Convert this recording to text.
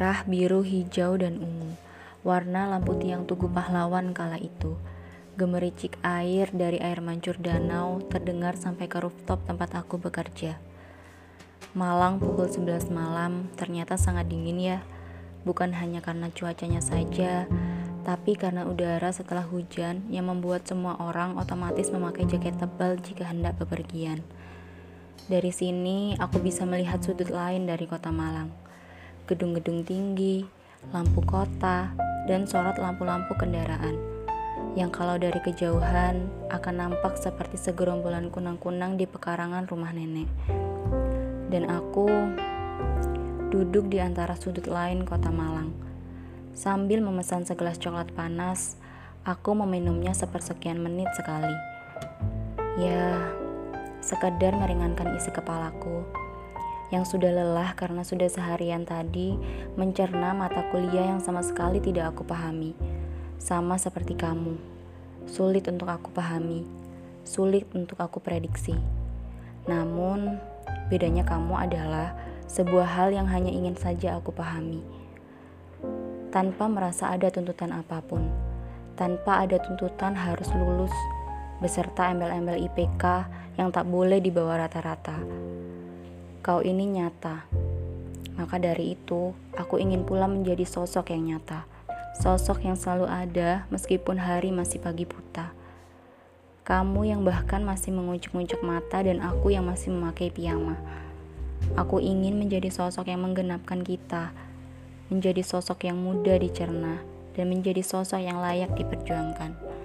Merah, biru, hijau, dan ungu. Warna lampu tiang tugu pahlawan kala itu. Gemericik air dari air mancur danau terdengar sampai ke rooftop tempat aku bekerja. Malang pukul 11 malam ternyata sangat dingin ya. Bukan hanya karena cuacanya saja, tapi karena udara setelah hujan yang membuat semua orang otomatis memakai jaket tebal jika hendak bepergian. Dari sini aku bisa melihat sudut lain dari kota Malang gedung-gedung tinggi, lampu kota, dan sorot lampu-lampu kendaraan. Yang kalau dari kejauhan akan nampak seperti segerombolan kunang-kunang di pekarangan rumah nenek. Dan aku duduk di antara sudut lain kota Malang. Sambil memesan segelas coklat panas, aku meminumnya sepersekian menit sekali. Ya, sekedar meringankan isi kepalaku yang sudah lelah karena sudah seharian tadi mencerna mata kuliah yang sama sekali tidak aku pahami. Sama seperti kamu, sulit untuk aku pahami, sulit untuk aku prediksi. Namun, bedanya kamu adalah sebuah hal yang hanya ingin saja aku pahami. Tanpa merasa ada tuntutan apa pun, tanpa ada tuntutan harus lulus beserta embel-embel IPK yang tak boleh dibawa rata-rata kau ini nyata. Maka dari itu, aku ingin pula menjadi sosok yang nyata. Sosok yang selalu ada meskipun hari masih pagi buta. Kamu yang bahkan masih mengunjuk-unjuk mata dan aku yang masih memakai piyama. Aku ingin menjadi sosok yang menggenapkan kita, menjadi sosok yang mudah dicerna, dan menjadi sosok yang layak diperjuangkan.